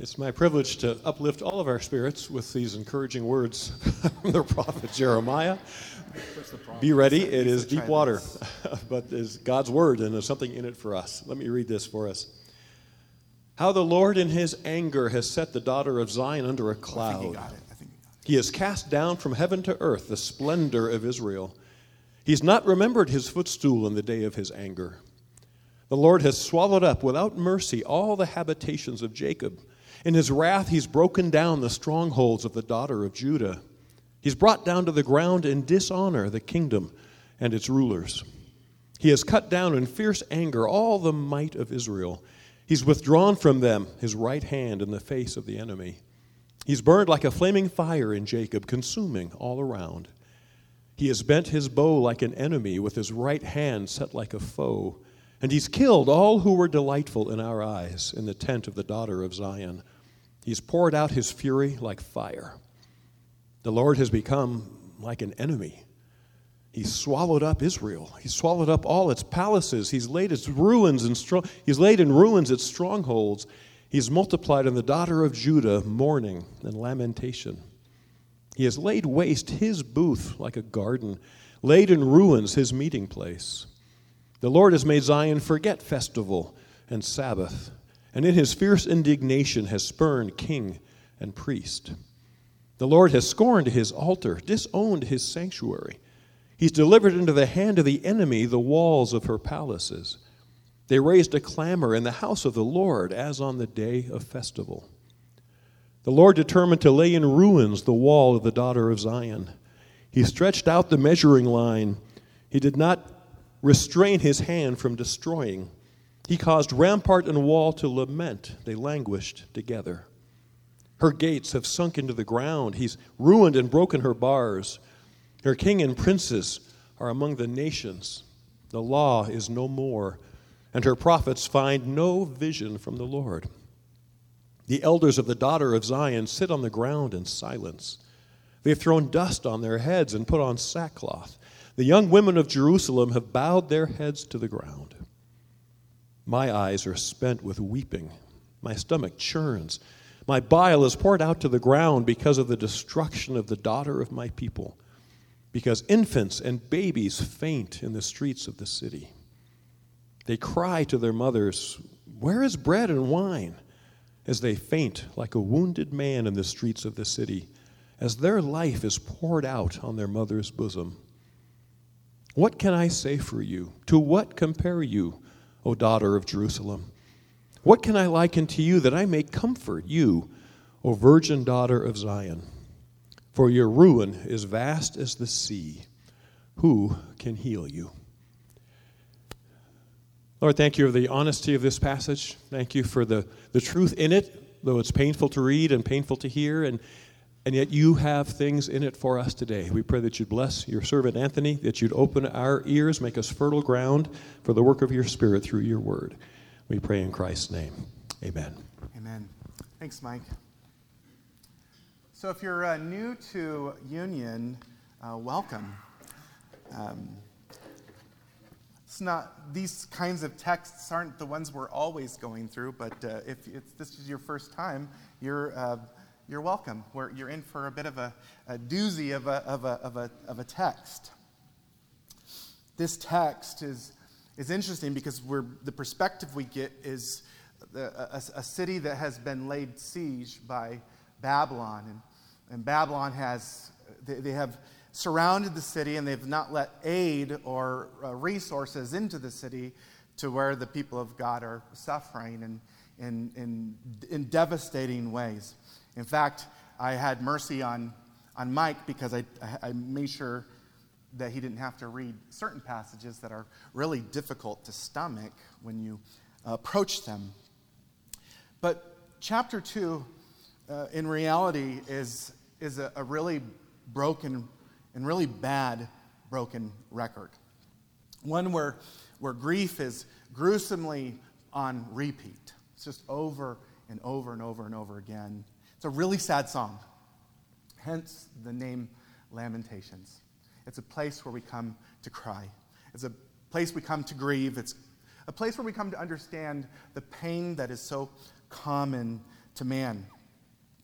It's my privilege to uplift all of our spirits with these encouraging words from the prophet Jeremiah. Be ready, it is deep water, but it's God's word and there's something in it for us. Let me read this for us. How the Lord in his anger has set the daughter of Zion under a cloud. He has cast down from heaven to earth the splendor of Israel. He's not remembered his footstool in the day of his anger. The Lord has swallowed up without mercy all the habitations of Jacob. In his wrath, he's broken down the strongholds of the daughter of Judah. He's brought down to the ground in dishonor the kingdom and its rulers. He has cut down in fierce anger all the might of Israel. He's withdrawn from them his right hand in the face of the enemy. He's burned like a flaming fire in Jacob, consuming all around. He has bent his bow like an enemy, with his right hand set like a foe. And he's killed all who were delightful in our eyes in the tent of the daughter of Zion. He's poured out his fury like fire. The Lord has become like an enemy. He's swallowed up Israel. He's swallowed up all its palaces. He's laid its ruins and strong, he's laid in ruins its strongholds. He's multiplied in the daughter of Judah mourning and lamentation. He has laid waste his booth like a garden, laid in ruins his meeting place. The Lord has made Zion forget festival and Sabbath and in his fierce indignation has spurned king and priest. The Lord has scorned his altar, disowned his sanctuary. He's delivered into the hand of the enemy the walls of her palaces. They raised a clamor in the house of the Lord as on the day of festival. The Lord determined to lay in ruins the wall of the daughter of Zion. He stretched out the measuring line. He did not restrain his hand from destroying. He caused rampart and wall to lament. They languished together. Her gates have sunk into the ground. He's ruined and broken her bars. Her king and princes are among the nations. The law is no more, and her prophets find no vision from the Lord. The elders of the daughter of Zion sit on the ground in silence. They've thrown dust on their heads and put on sackcloth. The young women of Jerusalem have bowed their heads to the ground. My eyes are spent with weeping. My stomach churns. My bile is poured out to the ground because of the destruction of the daughter of my people, because infants and babies faint in the streets of the city. They cry to their mothers, Where is bread and wine? as they faint like a wounded man in the streets of the city, as their life is poured out on their mother's bosom. What can I say for you? To what compare you? O daughter of Jerusalem? What can I liken to you that I may comfort you, O virgin daughter of Zion? For your ruin is vast as the sea. Who can heal you? Lord, thank you for the honesty of this passage. Thank you for the, the truth in it, though it's painful to read and painful to hear. And and yet you have things in it for us today. We pray that you'd bless your servant Anthony, that you'd open our ears, make us fertile ground for the work of your Spirit through your word. We pray in Christ's name. Amen. Amen. Thanks, Mike. So, if you're uh, new to Union, uh, welcome. Um, it's not these kinds of texts aren't the ones we're always going through, but uh, if this is your first time, you're uh, you're welcome. We're, you're in for a bit of a, a doozy of a, of, a, of, a, of a text. This text is, is interesting because we're, the perspective we get is the, a, a, city that has been laid siege by Babylon. And, and Babylon has, they, they have surrounded the city and they've not let aid or uh, resources into the city to where the people of God are suffering in, in, in, in devastating ways. In fact, I had mercy on, on Mike because I, I made sure that he didn't have to read certain passages that are really difficult to stomach when you approach them. But chapter 2, uh, in reality, is, is a, a really broken and really bad broken record. One where, where grief is gruesomely on repeat. It's just over and over and over and over again. It's a really sad song, hence the name Lamentations. It's a place where we come to cry, it's a place we come to grieve, it's a place where we come to understand the pain that is so common to man.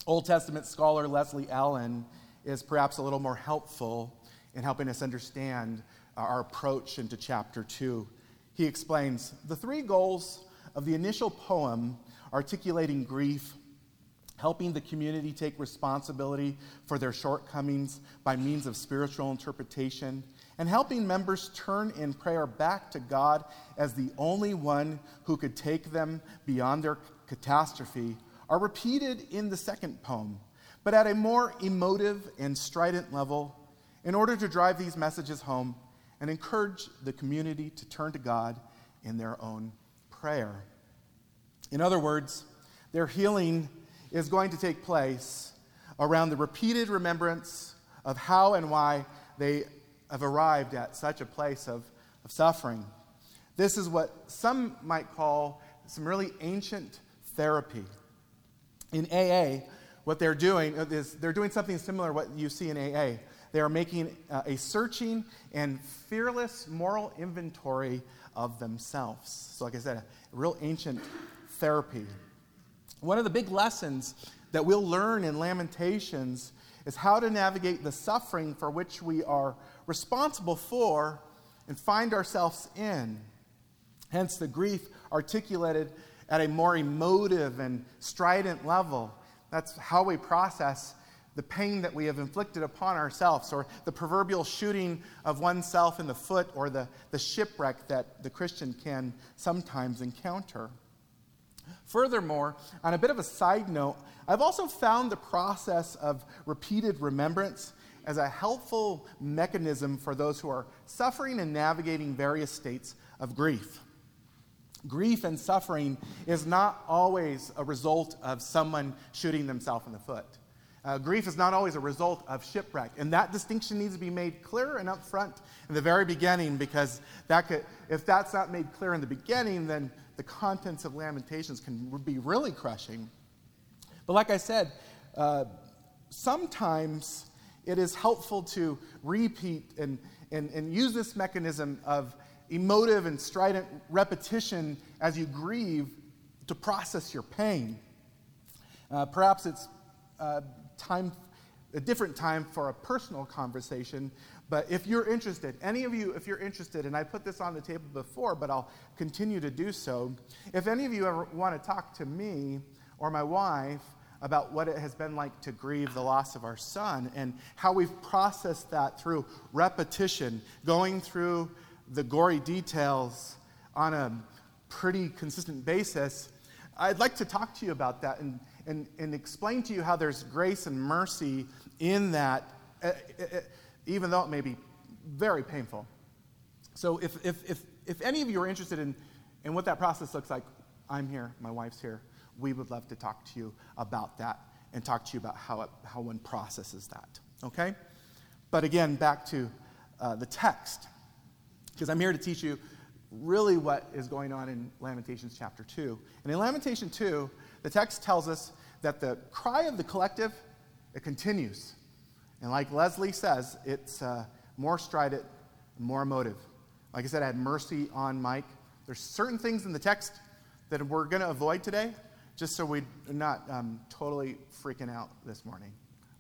Old Testament scholar Leslie Allen is perhaps a little more helpful in helping us understand our approach into chapter 2. He explains the three goals of the initial poem articulating grief, helping the community take responsibility for their shortcomings by means of spiritual interpretation, and helping members turn in prayer back to God as the only one who could take them beyond their catastrophe, are repeated in the second poem, but at a more emotive and strident level in order to drive these messages home and encourage the community to turn to God in their own prayer. In other words, their healing is going to take place around the repeated remembrance of how and why they have arrived at such a place of, of suffering. This is what some might call some really ancient therapy. In AA, what they're doing is they're doing something similar to what you see in AA. They are making uh, a searching and fearless moral inventory of themselves. So, like I said, a real ancient therapy. One of the big lessons that we'll learn in Lamentations is how to navigate the suffering for which we are responsible for and find ourselves in. Hence, the grief articulated at a more emotive and strident level. That's how we process the pain that we have inflicted upon ourselves, or the proverbial shooting of oneself in the foot, or the, the shipwreck that the Christian can sometimes encounter. Furthermore, on a bit of a side note, I've also found the process of repeated remembrance as a helpful mechanism for those who are suffering and navigating various states of grief. Grief and suffering is not always a result of someone shooting themselves in the foot. Uh, grief is not always a result of shipwreck. And that distinction needs to be made clear and upfront in the very beginning because that could, if that's not made clear in the beginning, then the contents of Lamentations can be really crushing. But like I said, uh, sometimes it is helpful to repeat and, and, and use this mechanism of emotive and strident repetition as you grieve to process your pain. Uh, perhaps it's uh, time, a different time for a personal conversation. But if you're interested, any of you, if you're interested, and I put this on the table before, but I'll continue to do so. If any of you ever want to talk to me or my wife about what it has been like to grieve the loss of our son and how we've processed that through repetition, going through the gory details on a pretty consistent basis, I'd like to talk to you about that and, and, and explain to you how there's grace and mercy in that, uh, uh, even though it may be very painful. So, if, if, if, if any of you are interested in, in what that process looks like, I'm here, my wife's here. We would love to talk to you about that and talk to you about how, it, how one processes that. Okay? But again, back to uh, the text, because I'm here to teach you really what is going on in Lamentations chapter 2. And in Lamentation 2, the text tells us that the cry of the collective, it continues. And like Leslie says, it's uh, more strident, more emotive. Like I said, I had mercy on Mike. There's certain things in the text that we're going to avoid today, just so we're not um, totally freaking out this morning.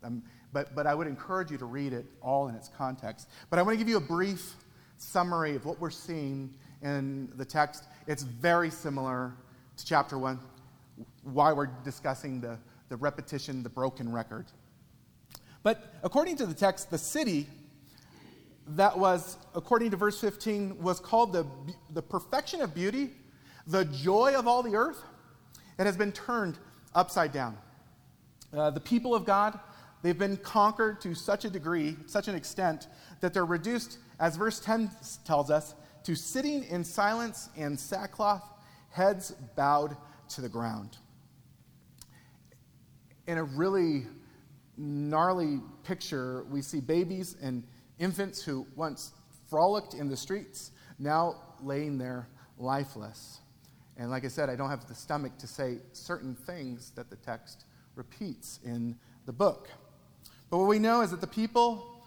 Um, but, but I would encourage you to read it all in its context. But I want to give you a brief summary of what we're seeing in the text. It's very similar to chapter 1, why we're discussing the, the repetition, the broken record. But according to the text, the city that was, according to verse 15, was called the, the perfection of beauty, the joy of all the earth, it has been turned upside down. Uh, the people of God, they've been conquered to such a degree, such an extent, that they're reduced, as verse 10 tells us, to sitting in silence and sackcloth, heads bowed to the ground. In a really gnarly picture, we see babies and infants who once frolicked in the streets, now laying there lifeless. And like I said, I don't have the stomach to say certain things that the text repeats in the book. But what we know is that the people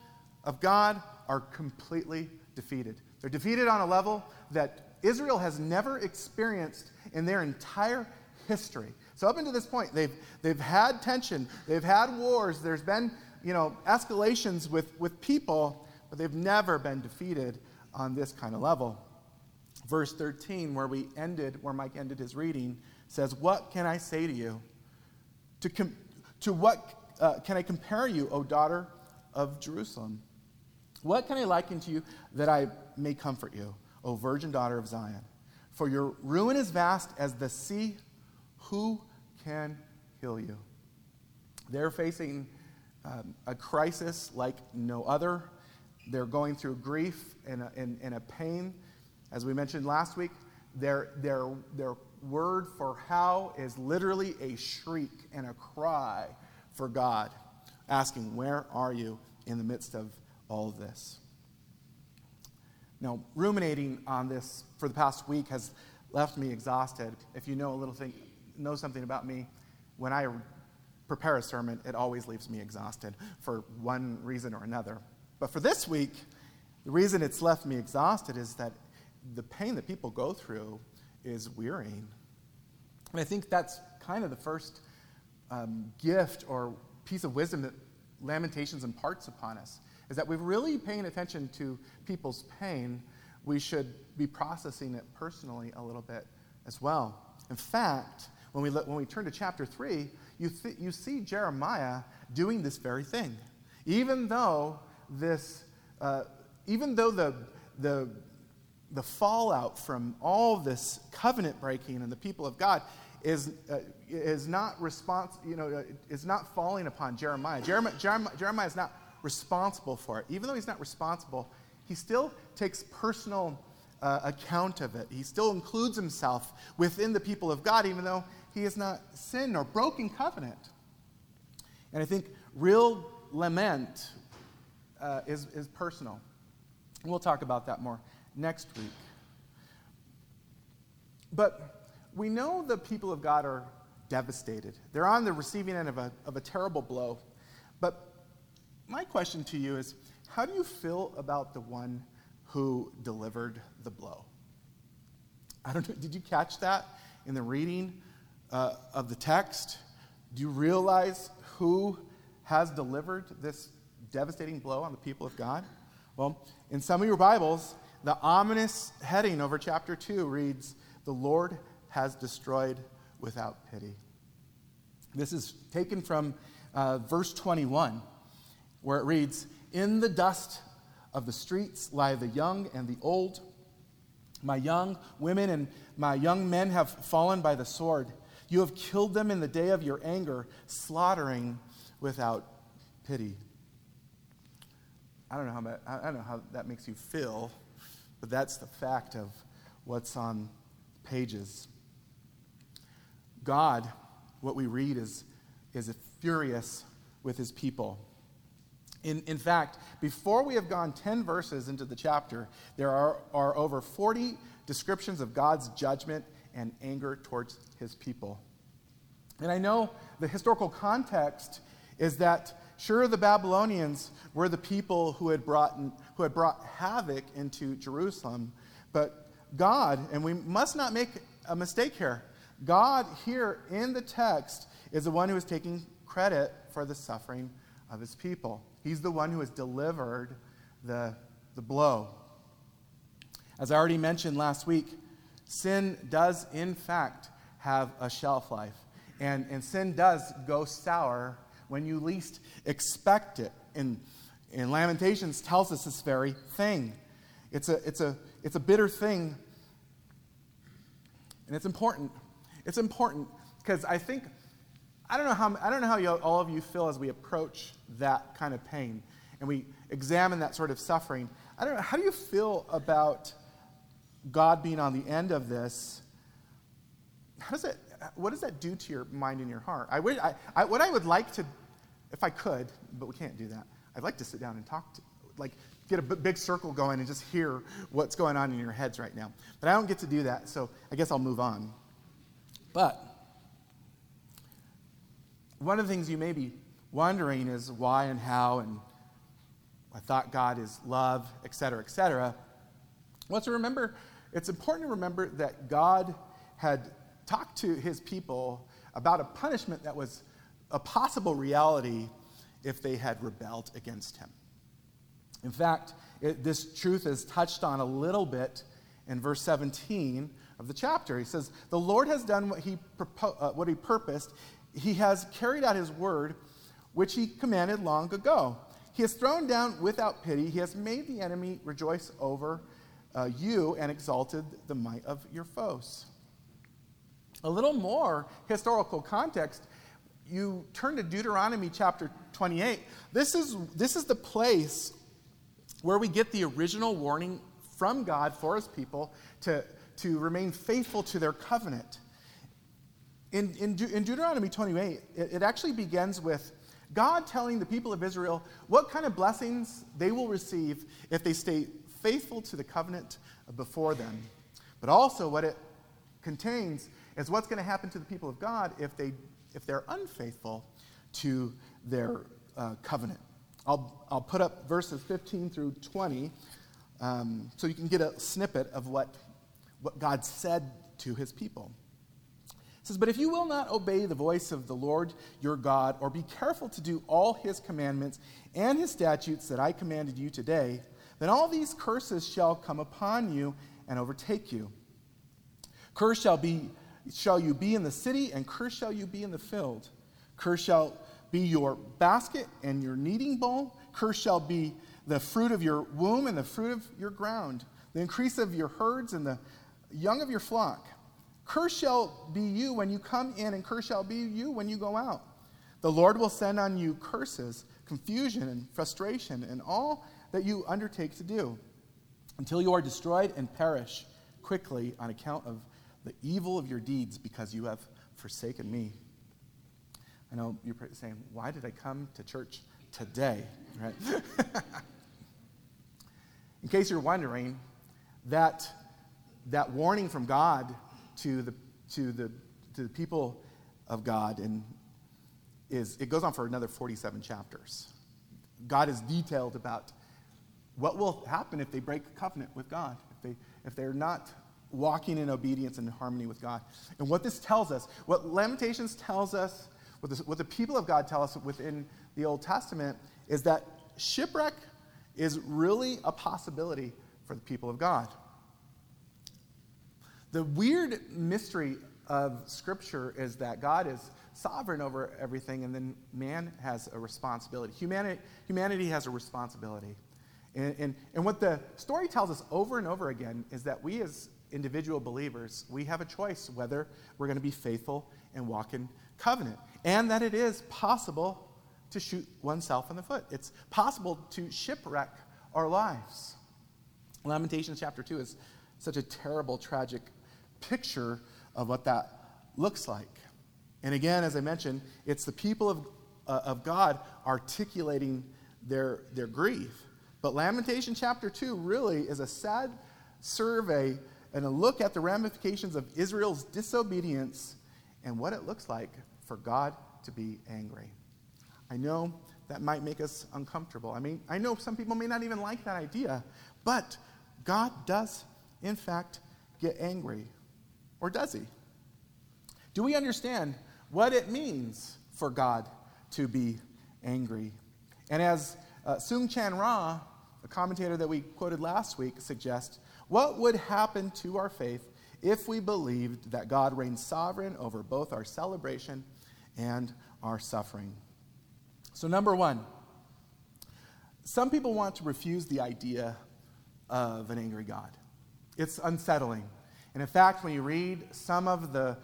of God are completely defeated. They're defeated on a level that Israel has never experienced in their entire history. So up until this point, they've, they've had tension, they've had wars, there's been you know, escalations with, with people, but they've never been defeated on this kind of level. Verse 13, where we ended, where Mike ended his reading, says, What can I say to you? To, com- to what uh, can I compare you, O daughter of Jerusalem? What can I liken to you that I may comfort you, O virgin daughter of Zion? For your ruin is vast as the sea. Who can heal you? They're facing um, a crisis like no other. They're going through grief and a, and, and a pain. As we mentioned last week, their, their, their word for how is literally a shriek and a cry for God, asking, Where are you in the midst of all of this? Now, ruminating on this for the past week has left me exhausted. If you know a little thing, know something about me, when I prepare a sermon, it always leaves me exhausted for one reason or another. But for this week, the reason it's left me exhausted is that the pain that people go through is wearying. And I think that's kind of the first um, gift or piece of wisdom that Lamentations imparts upon us is that we're really paying attention to people's pain. We should be processing it personally a little bit as well. In fact, when we, look, when we turn to chapter 3, you, th- you see Jeremiah doing this very thing. Even though this, uh, even though the, the, the fallout from all this covenant breaking and the people of God is, uh, is not response, you know, uh, is not falling upon Jeremiah. Jeremiah. Jeremiah. Jeremiah is not responsible for it. Even though he's not responsible, he still takes personal uh, account of it. He still includes himself within the people of God, even though he has not sinned or broken covenant. And I think real lament uh, is, is personal. We'll talk about that more next week. But we know the people of God are devastated. They're on the receiving end of a, of a terrible blow. My question to you is how do you feel about the one who delivered the blow? I don't know. Did you catch that in the reading uh, of the text? Do you realize who has delivered this devastating blow on the people of God? Well, in some of your Bibles, the ominous heading over chapter 2 reads, The Lord has destroyed without pity. This is taken from uh, verse 21, where it reads, In the dust of the streets lie the young and the old. My young women and my young men have fallen by the sword. You have killed them in the day of your anger, slaughtering without pity. I don't know how, that, I don't know how that makes you feel, but that's the fact of what's on pages. God, what we read is, is furious with his people. In, in fact, before we have gone 10 verses into the chapter, there are, are over 40 descriptions of God's judgment and anger towards his people. And I know the historical context is that sure the Babylonians were the people who had brought, who had brought havoc into Jerusalem, but God, and we must not make a mistake here, God here in the text is the one who is taking credit for the suffering of his people. He's the one who has delivered the, the blow. As I already mentioned last week, sin does, in fact, have a shelf life. And, and sin does go sour when you least expect it. And, and Lamentations tells us this very thing. It's a, it's, a, it's a bitter thing. And it's important. It's important because I think, I don't know how, I don't know how all of you feel as we approach that kind of pain and we examine that sort of suffering. I don't know, how do you feel about God being on the end of this? How does it, what does that do to your mind and your heart? I, would, I, I, what I would like to, if I could, but we can't do that, I'd like to sit down and talk to, like, get a big circle going and just hear what's going on in your heads right now. But I don't get to do that, so I guess I'll move on. But one of the things you may be wondering is why and how, and I thought God is love, et cetera, et cetera. Well, to remember, it's important to remember that God had talked to his people about a punishment that was a possible reality if they had rebelled against him. In fact, it, this truth is touched on a little bit in verse 17 of the chapter. He says, The Lord has done what he, propo- uh, what he purposed. He has carried out his word, which he commanded long ago. He has thrown down without pity. He has made the enemy rejoice over uh, you and exalted the might of your foes. A little more historical context, you turn to Deuteronomy chapter 28. This is, this is the place where we get the original warning from God for his people to, to remain faithful to their covenant. In, in, De- in Deuteronomy 28, it, it actually begins with God telling the people of Israel what kind of blessings they will receive if they stay faithful to the covenant before them. But also, what it contains is what's going to happen to the people of God if, they, if they're unfaithful to their uh, covenant. I'll, I'll put up verses 15 through 20 um, so you can get a snippet of what, what God said to his people. Says, But if you will not obey the voice of the Lord your God, or be careful to do all his commandments and his statutes that I commanded you today, then all these curses shall come upon you and overtake you. Cursed shall be shall you be in the city, and cursed shall you be in the field. Cursed shall be your basket and your kneading bowl. Cursed shall be the fruit of your womb and the fruit of your ground, the increase of your herds and the young of your flock. Cursed shall be you when you come in, and cursed shall be you when you go out. The Lord will send on you curses, confusion, and frustration, and all that you undertake to do, until you are destroyed and perish quickly on account of the evil of your deeds, because you have forsaken me. I know you're saying, why did I come to church today? Right? In case you're wondering, that, that warning from God to the, to, the, to the people of God and is, it goes on for another 47 chapters. God is detailed about what will happen if they break covenant with God, if, they, if they're not walking in obedience and harmony with God. And what this tells us, what Lamentations tells us, what, this, what the people of God tell us within the Old Testament, is that shipwreck is really a possibility for the people of God. The weird mystery of Scripture is that God is sovereign over everything, and then man has a responsibility. Humanity, humanity has a responsibility. And, and, and what the story tells us over and over again is that we, as individual believers, we have a choice whether we're going to be faithful and walk in covenant, and that it is possible to shoot oneself in the foot. It's possible to shipwreck our lives. Lamentations chapter 2 is such a terrible, tragic picture of what that looks like. And again, as I mentioned, it's the people of, uh, of God articulating their, their grief. But Lamentation chapter 2 really is a sad survey and a look at the ramifications of Israel's disobedience and what it looks like for God to be angry. I know that might make us uncomfortable. I mean, I know some people may not even like that idea, but God does, in fact, get angry. Or does he? Do we understand what it means for God to be angry? And as uh, Soong-Chan Rah, a commentator that we quoted last week, suggests, what would happen to our faith if we believed that God reigns sovereign over both our celebration and our suffering? So, number one, some people want to refuse the idea of an angry God. It's unsettling. And in fact, when you read some of the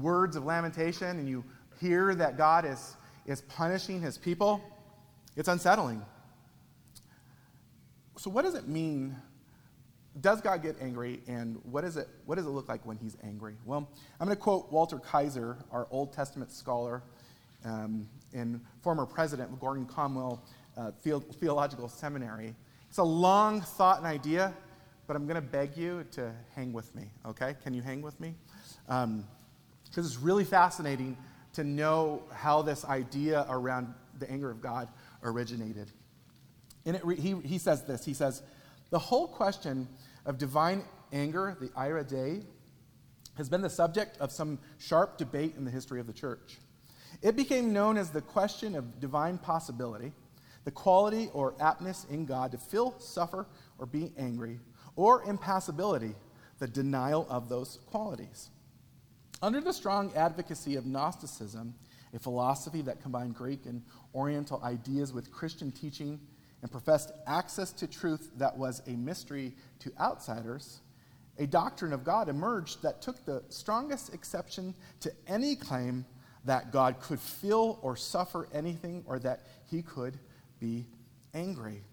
words of lamentation and you hear that God is, is punishing his people, it's unsettling. So, what does it mean? Does God get angry, and what, is it, what does it look like when he's angry? Well, I'm going to quote Walter Kaiser, our Old Testament scholar um, and former president of Gordon Conwell uh, Theological Seminary. It's a long thought and idea, but I'm going to beg you to hang with me, okay? Can you hang with me? Because um, it's really fascinating to know how this idea around the anger of God originated. And re- he, he says this He says, The whole question of divine anger, the ira Dei, has been the subject of some sharp debate in the history of the church. It became known as the question of divine passibility, the quality or aptness in God to feel, suffer, or be angry, or impassibility, the denial of those qualities. Under the strong advocacy of Gnosticism, a philosophy that combined Greek and Oriental ideas with Christian teaching and professed access to truth that was a mystery to outsiders, a doctrine of God emerged that took the strongest exception to any claim that God could feel or suffer anything or that he could be angry.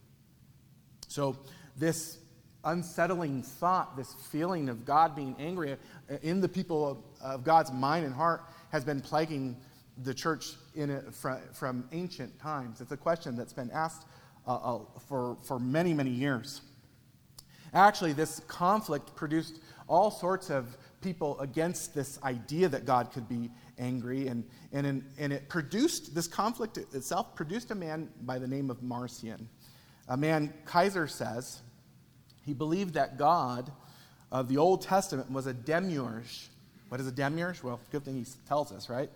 So, this unsettling thought, this feeling of God being angry uh, in the people of, of God's mind and heart, has been plaguing the church a, from, from, ancient times. It's a question that's been asked uh, uh, for, for many, many years. Actually, this conflict produced all sorts of people against this idea that God could be angry, and, and, in, and it produced, this conflict itself produced a man by the name of Marcion. A man, Kaiser says, he believed that God of the Old Testament was a demiurge. What is a demiurge? Well, good thing he tells us, right?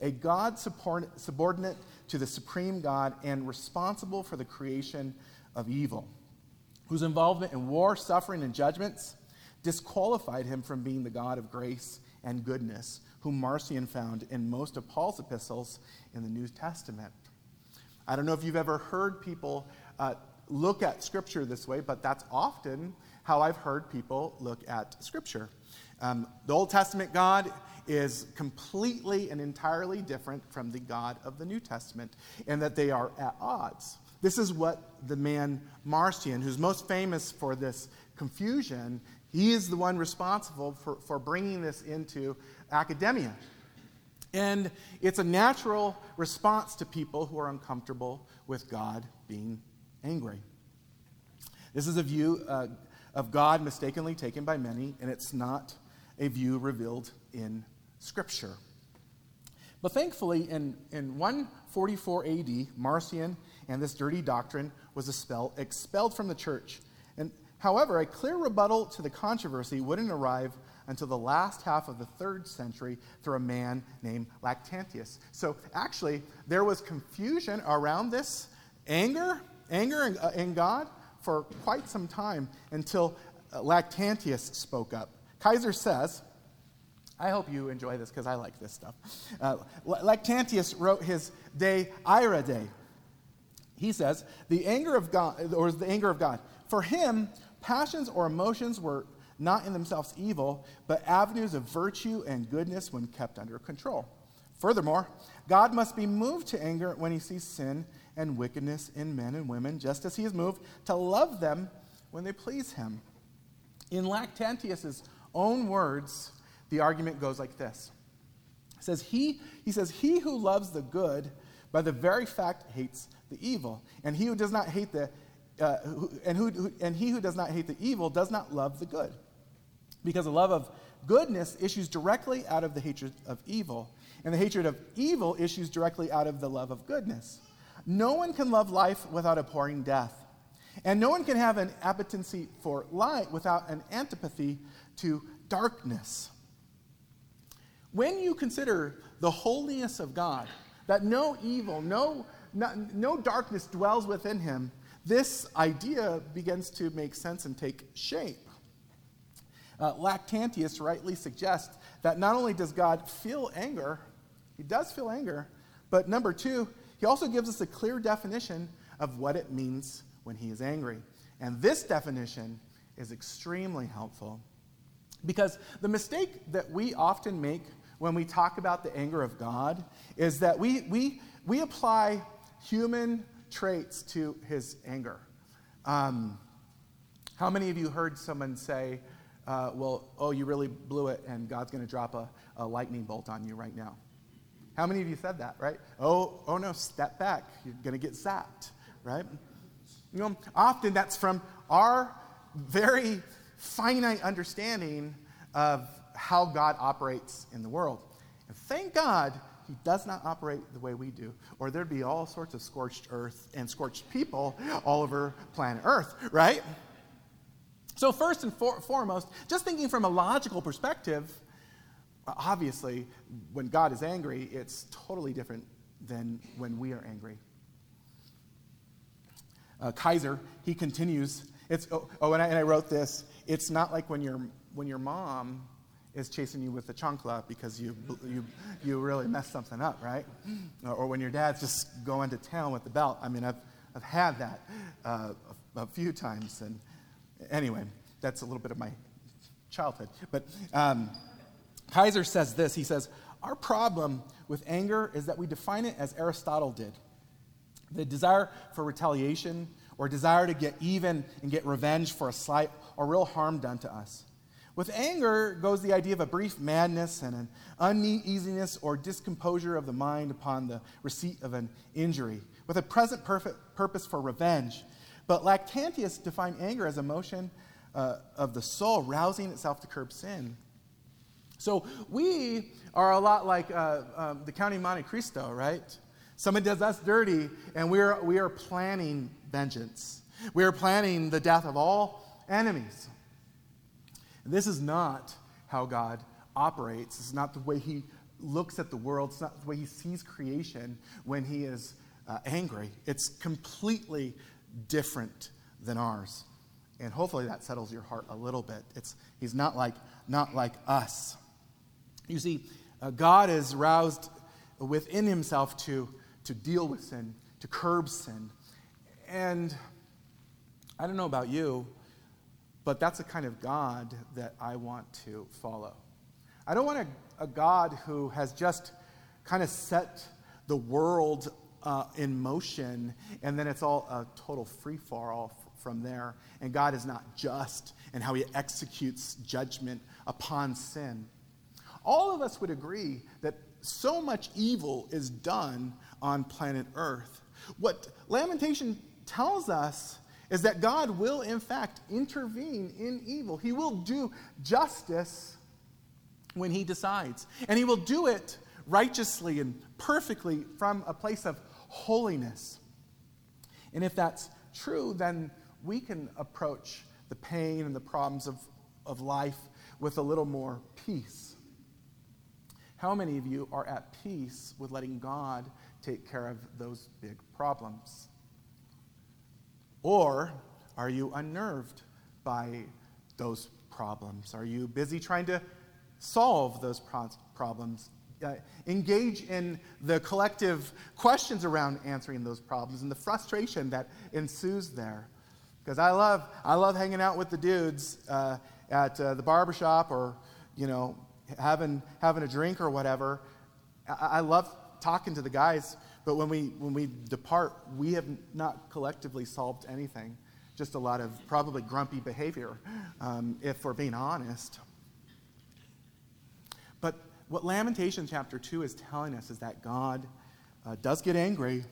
A God subordinate to the supreme God and responsible for the creation of evil, whose involvement in war, suffering, and judgments disqualified him from being the God of grace and goodness, whom Marcion found in most of Paul's epistles in the New Testament. I don't know if you've ever heard people uh, look at Scripture this way, but that's often how I've heard people look at Scripture. Um, the Old Testament God is completely and entirely different from the God of the New Testament, and that they are at odds. This is what the man Marcion, who's most famous for this confusion, he is the one responsible for, for bringing this into academia. And it's a natural response to people who are uncomfortable with God being angry. This is a view uh, of God mistakenly taken by many, and it's not a view revealed in Scripture. But thankfully, in, in 144 AD, Marcion and this dirty doctrine was expelled, expelled from the church. And however, a clear rebuttal to the controversy wouldn't arrive until the last half of the third century through a man named Lactantius. So actually, there was confusion around this anger anger in, uh, in God for quite some time until uh, Lactantius spoke up. Kaiser says, I hope you enjoy this because I like this stuff. Uh, Lactantius wrote his De Ira Dei. He says, the anger of God, or the anger of God. For him, passions or emotions were not in themselves evil, but avenues of virtue and goodness when kept under control. Furthermore, God must be moved to anger when he sees sin and wickedness in men and women, just as he is moved to love them when they please him. In Lactantius' own words, the argument goes like this. It says he, he says, He who loves the good by the very fact hates the evil. And he who does not hate the uh, and, who, and he who does not hate the evil does not love the good. Because the love of goodness issues directly out of the hatred of evil, and the hatred of evil issues directly out of the love of goodness. No one can love life without abhorring death. And no one can have an appetency for light without an antipathy to darkness. When you consider the holiness of God, that no evil, no, no, no darkness dwells within him, this idea begins to make sense and take shape. Uh, Lactantius rightly suggests that not only does God feel anger, he does feel anger, but number two, he also gives us a clear definition of what it means when he is angry. And this definition is extremely helpful because the mistake that we often make when we talk about the anger of God is that we, we, we apply human traits to his anger. Um, how many of you heard someone say, uh, well, oh, you really blew it, and God's going to drop a, a lightning bolt on you right now? How many of you said that, right? Oh, oh no, step back. You're going to get zapped, right? You know, often that's from our very finite understanding of how God operates in the world. And thank God he does not operate the way we do, or there'd be all sorts of scorched earth and scorched people all over planet Earth, right? So, first and for- foremost, just thinking from a logical perspective, obviously, when God is angry, it's totally different than when we are angry. Uh, Kaiser, he continues. It's, oh, oh and, I, and I wrote this. It's not like when, your when your mom is chasing you with the chancla because you, you, you really messed something up, right? Or when your dad's just going to town with the belt. I mean, I've, I've had that uh, a, a, few times. And anyway, that's a little bit of my childhood. But um, Kaiser says this he says, Our problem with anger is that we define it as Aristotle did the desire for retaliation or desire to get even and get revenge for a slight or real harm done to us. With anger goes the idea of a brief madness and an uneasiness or discomposure of the mind upon the receipt of an injury, with a present purpose for revenge. But Lactantius defined anger as emotion uh, of the soul rousing itself to curb sin. So we are a lot like uh, um, the Count of Monte Cristo, right? Someone does us dirty, and we are, we are planning vengeance. We are planning the death of all enemies. This is not how God operates. It's not the way He looks at the world. It's not the way He sees creation when He is uh, angry. It's completely different than ours. And hopefully that settles your heart a little bit. It's, he's not like, not like us. You see, uh, God is roused within himself to, to deal with sin, to curb sin. And I don't know about you, but that's the kind of God that I want to follow. I don't want a, a God who has just kind of set the world uh, in motion and then it's all a total free fall from there. And God is not just in how he executes judgment upon sin. All of us would agree that so much evil is done on planet Earth. What Lamentation tells us is that God will, in fact, intervene in evil. He will do justice when He decides. And He will do it righteously and perfectly from a place of holiness. And if that's true, then we can approach the pain and the problems of, of life with a little more peace. How many of you are at peace with letting God take care of those big problems? Or are you unnerved by those problems? Are you busy trying to solve those pro- problems? Uh, engage in the collective questions around answering those problems and the frustration that ensues there. Because I love, I love hanging out with the dudes uh, at uh, the barbershop or, you know, having, having a drink or whatever. I, I love talking to the guys but when we, when we depart, we have not collectively solved anything. Just a lot of probably grumpy behavior, um, if we're being honest. But what Lamentation chapter 2 is telling us is that God uh, does get angry,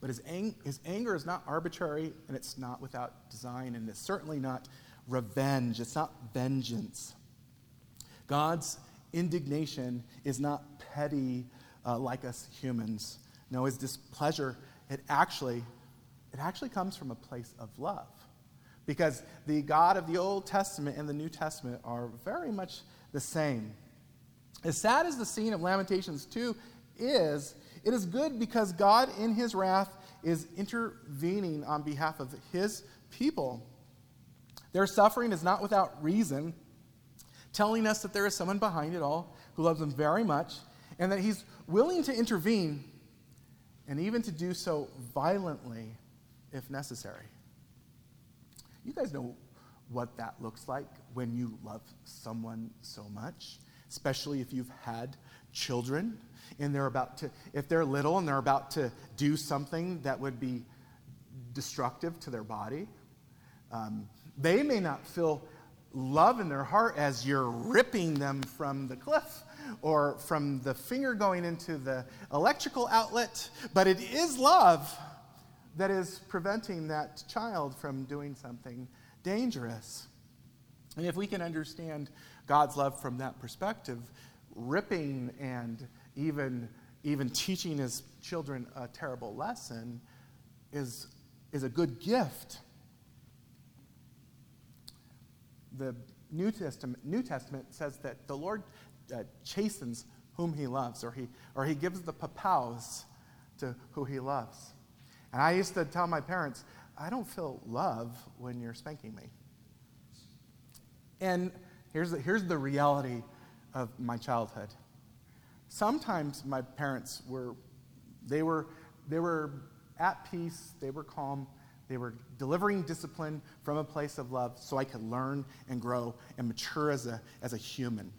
but his, ang- his anger is not arbitrary and it's not without design, and it's certainly not revenge, it's not vengeance. God's indignation is not petty uh, like us humans. No, his displeasure, it actually, it actually comes from a place of love. Because the God of the Old Testament and the New Testament are very much the same. As sad as the scene of Lamentations 2 is, it is good because God, in his wrath, is intervening on behalf of his people. Their suffering is not without reason, telling us that there is someone behind it all who loves them very much and that he's willing to intervene and even to do so violently if necessary. You guys know what that looks like when you love someone so much, especially if you've had children and they're about to, if they're little and they're about to do something that would be destructive to their body. Um, they may not feel love in their heart as you're ripping them from the cliff or from the finger going into the electrical outlet, but it is love that is preventing that child from doing something dangerous. And if we can understand God's love from that perspective, ripping and even, even teaching his children a terrible lesson is, is a good gift. The New Testament, New Testament says that the Lord uh, chastens whom he loves, or he, or he gives the papows to who he loves. And I used to tell my parents, I don't feel love when you're spanking me. And here's the, here's the reality of my childhood. Sometimes my parents were, they were, they were at peace, they were calm, they were delivering discipline from a place of love so I could learn and grow and mature as a, as a human.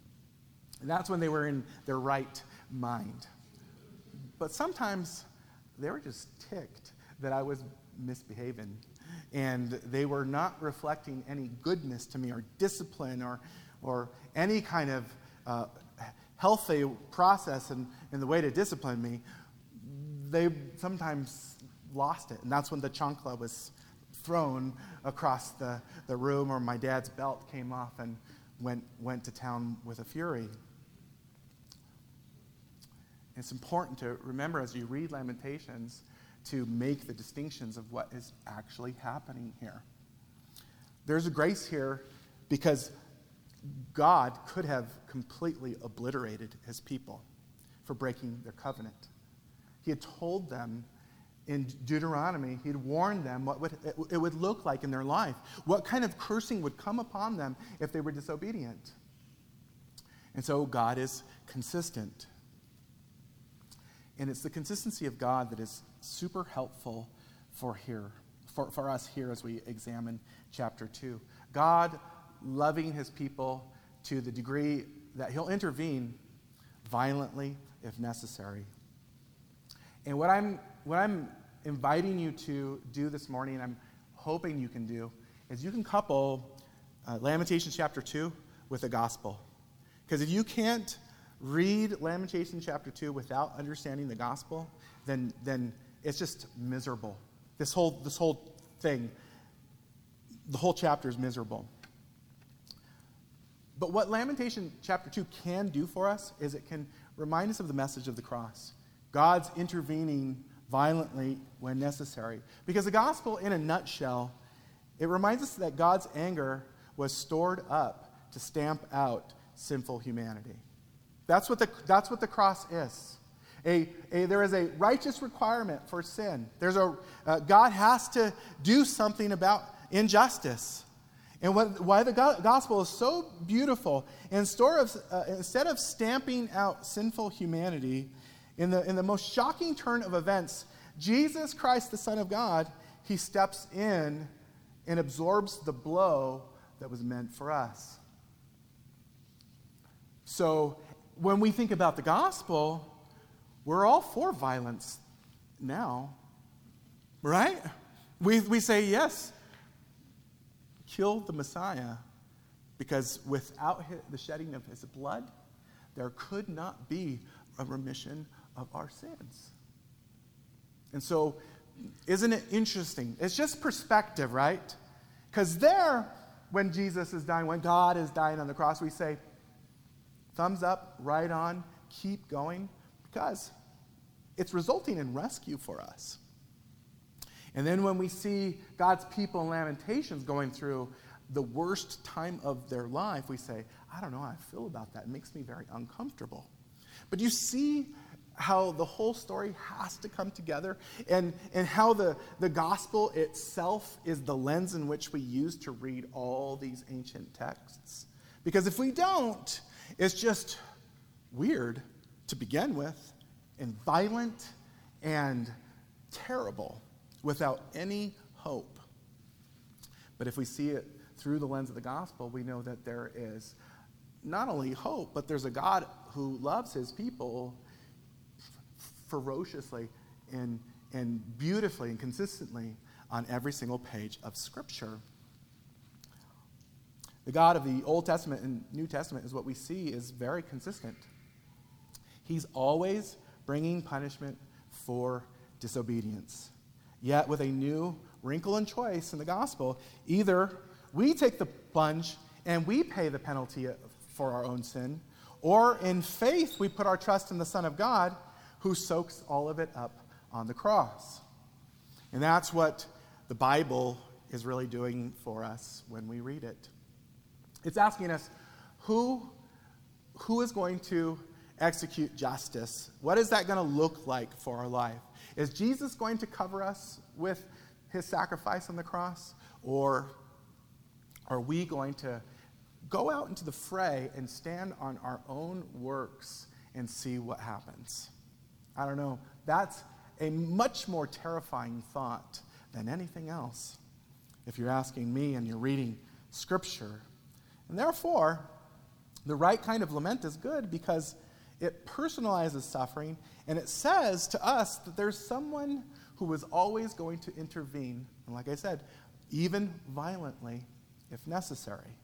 And that's when they were in their right mind. But sometimes they were just ticked that I was misbehaving. And they were not reflecting any goodness to me or discipline or, or any kind of uh, healthy process in, in the way to discipline me. They sometimes lost it. And that's when the chancla was thrown across the, the room or my dad's belt came off and went, went to town with a fury. It's important to remember as you read Lamentations to make the distinctions of what is actually happening here. There's a grace here because God could have completely obliterated his people for breaking their covenant. He had told them in Deuteronomy, he'd warned them what it would look like in their life, what kind of cursing would come upon them if they were disobedient. And so God is consistent. And it's the consistency of God that is super helpful for here, for, for us here as we examine chapter 2. God loving his people to the degree that he'll intervene violently if necessary. And what I'm, what I'm inviting you to do this morning, and I'm hoping you can do, is you can couple uh, Lamentations chapter 2 with the gospel. Because if you can't read Lamentation chapter 2 without understanding the gospel, then, then it's just miserable. This whole, this whole thing, the whole chapter is miserable. But what Lamentation chapter 2 can do for us is it can remind us of the message of the cross. God's intervening violently when necessary. Because the gospel, in a nutshell, it reminds us that God's anger was stored up to stamp out sinful humanity. That's what the, that's what the cross is. A, a, there is a righteous requirement for sin. There's a, uh, God has to do something about injustice. And what, why the gospel is so beautiful, instead of, uh, instead of stamping out sinful humanity, in the, in the most shocking turn of events, Jesus Christ, the Son of God, he steps in and absorbs the blow that was meant for us. So when we think about the gospel, we're all for violence now, right? We, we say, yes, kill the Messiah, because without the shedding of his blood, there could not be a remission of our sins. And so, isn't it interesting? It's just perspective, right? Because there, when Jesus is dying, when God is dying on the cross, we say, thumbs up, right on, keep going, because it's resulting in rescue for us. And then when we see God's people in Lamentations going through the worst time of their life, we say, I don't know how I feel about that. It makes me very uncomfortable. But you see how the whole story has to come together and, and how the, the gospel itself is the lens in which we use to read all these ancient texts. Because if we don't, it's just weird to begin with, and violent and terrible without any hope. But if we see it through the lens of the gospel, we know that there is not only hope, but there's a God who loves his people ferociously and, and beautifully and consistently on every single page of Scripture. The God of the Old Testament and New Testament is what we see is very consistent. He's always bringing punishment for disobedience. Yet, with a new wrinkle and choice in the gospel, either we take the plunge and we pay the penalty for our own sin, or in faith we put our trust in the Son of God who soaks all of it up on the cross. And that's what the Bible is really doing for us when we read it. It's asking us, who, who is going to execute justice? What is that going to look like for our life? Is Jesus going to cover us with his sacrifice on the cross? Or are we going to go out into the fray and stand on our own works and see what happens? I don't know. That's a much more terrifying thought than anything else, if you're asking me and you're reading Scripture. And therefore, the right kind of lament is good because it personalizes suffering and it says to us that there's someone who is always going to intervene. And like I said, even violently if necessary.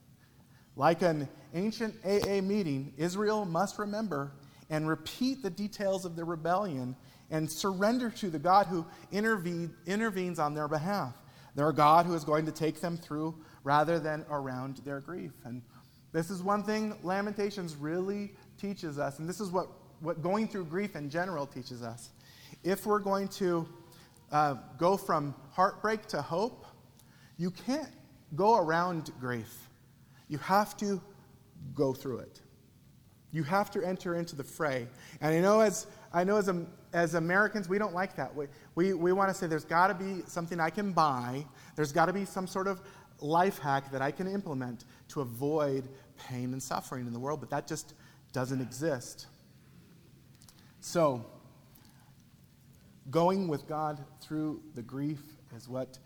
Like an ancient AA meeting, Israel must remember and repeat the details of the rebellion and surrender to the God who intervene, intervenes on their behalf. Their God who is going to take them through rather than around their grief. And this is one thing Lamentations really teaches us, and this is what, what going through grief in general teaches us. If we're going to uh, go from heartbreak to hope, you can't go around grief. You have to go through it. You have to enter into the fray. And I know as, I know as, as Americans, we don't like that. We, we, we want to say there's got to be something I can buy, there's got to be some sort of life hack that I can implement to avoid pain and suffering in the world, but that just doesn't exist. So, going with God through the grief is what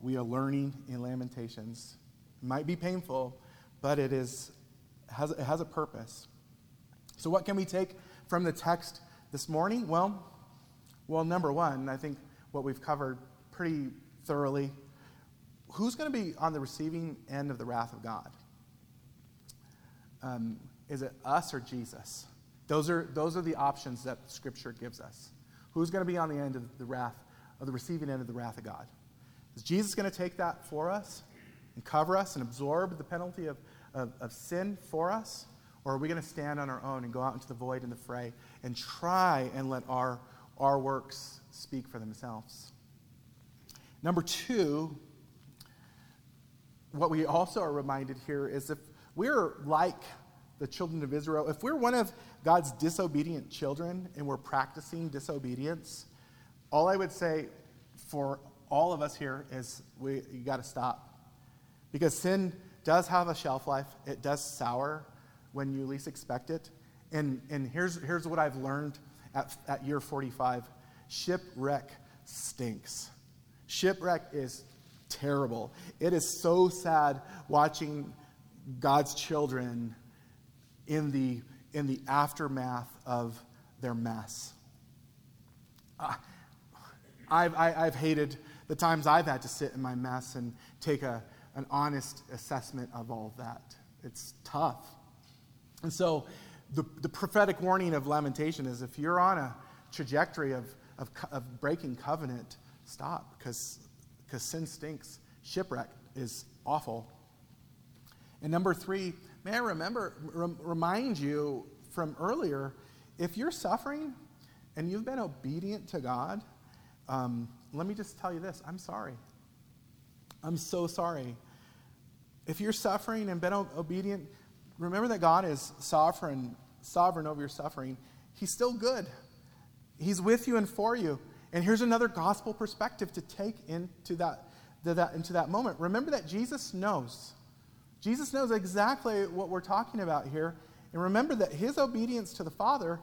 we are learning in Lamentations. It might be painful, but it, is, has, it has a purpose. So, what can we take from the text this morning? Well, well, number one, I think what we've covered pretty thoroughly. Who's going to be on the receiving end of the wrath of God? Um, is it us or Jesus? Those are, those are the options that Scripture gives us. Who's going to be on the end of the wrath, of the receiving end of the wrath of God? Is Jesus going to take that for us and cover us and absorb the penalty of, of, of sin for us? Or are we going to stand on our own and go out into the void and the fray and try and let our, our works speak for themselves? Number two, what we also are reminded here is if we're like the children of Israel, if we're one of God's disobedient children and we're practicing disobedience, all I would say for all of us here is we you got to stop. Because sin does have a shelf life. It does sour when you least expect it. And, and here's, here's what I've learned at, at year 45 shipwreck stinks. Shipwreck is terrible. It is so sad watching God's children in the, in the aftermath of their mess. Uh, I've, I, have i have hated the times I've had to sit in my mess and take a, an honest assessment of all that. It's tough. And so, the, the prophetic warning of lamentation is if you're on a trajectory of, of, of breaking covenant, stop because sin stinks. Shipwreck is awful. And number three, may I remember, rem, remind you from earlier if you're suffering and you've been obedient to God, um, let me just tell you this I'm sorry. I'm so sorry. If you're suffering and been obedient, remember that God is sovereign, sovereign over your suffering. He's still good. He's with you and for you. And here's another gospel perspective to take into that, that, into that moment. Remember that Jesus knows. Jesus knows exactly what we're talking about here. And remember that his obedience to the Father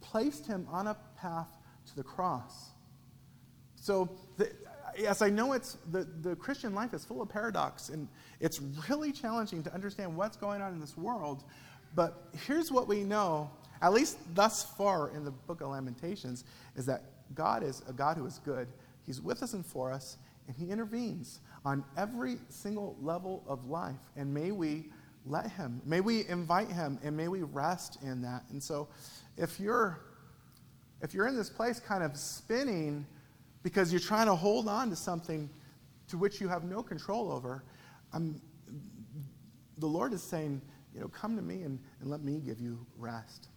placed him on a path to the cross. So, the, yes, I know it's the, the Christian life is full of paradox, and it's really challenging to understand what's going on in this world. But here's what we know, at least thus far in the book of Lamentations, is that God is a God who is good. He's with us and for us, and He intervenes on every single level of life. And may we let Him, may we invite Him, and may we rest in that. And so, if you're if you're in this place kind of spinning because you're trying to hold on to something to which you have no control over. I'm, the Lord is saying, you know, come to me and, and let me give you rest.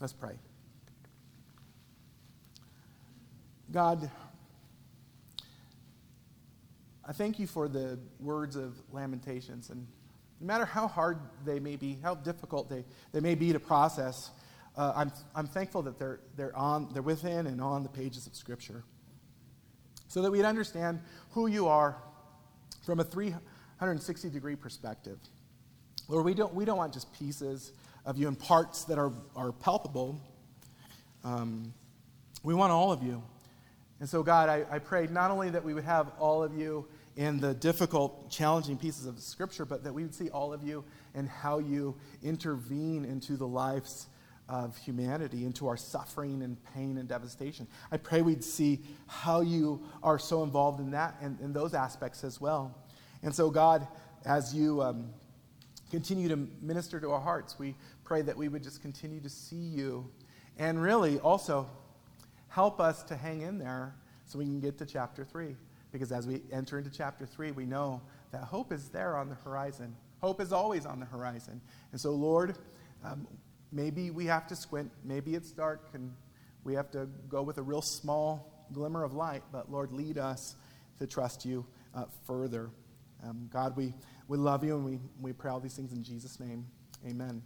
Let's pray. God, I thank you for the words of Lamentations. And no matter how hard they may be, how difficult they, they may be to process, uh, I'm, I'm thankful that they're, they're, on, they're within and on the pages of Scripture. So that we'd understand who you are from a 360 degree perspective. Lord, we don't, we don't want just pieces of you and parts that are, are palpable. Um, we want all of you. And so, God, I, I prayed not only that we would have all of you in the difficult, challenging pieces of Scripture, but that we would see all of you and how you intervene into the lives of humanity, into our suffering and pain and devastation. I pray we'd see how you are so involved in that and in those aspects as well. And so, God, as you um, continue to minister to our hearts, we pray that we would just continue to see you and really also help us to hang in there so we can get to chapter 3. Because as we enter into chapter 3, we know that hope is there on the horizon. Hope is always on the horizon. And so, Lord, um, maybe we have to squint. Maybe it's dark and we have to go with a real small glimmer of light. But, Lord, lead us to trust you uh, further. Um, God, we, we love you and we, we pray all these things in Jesus' name. Amen.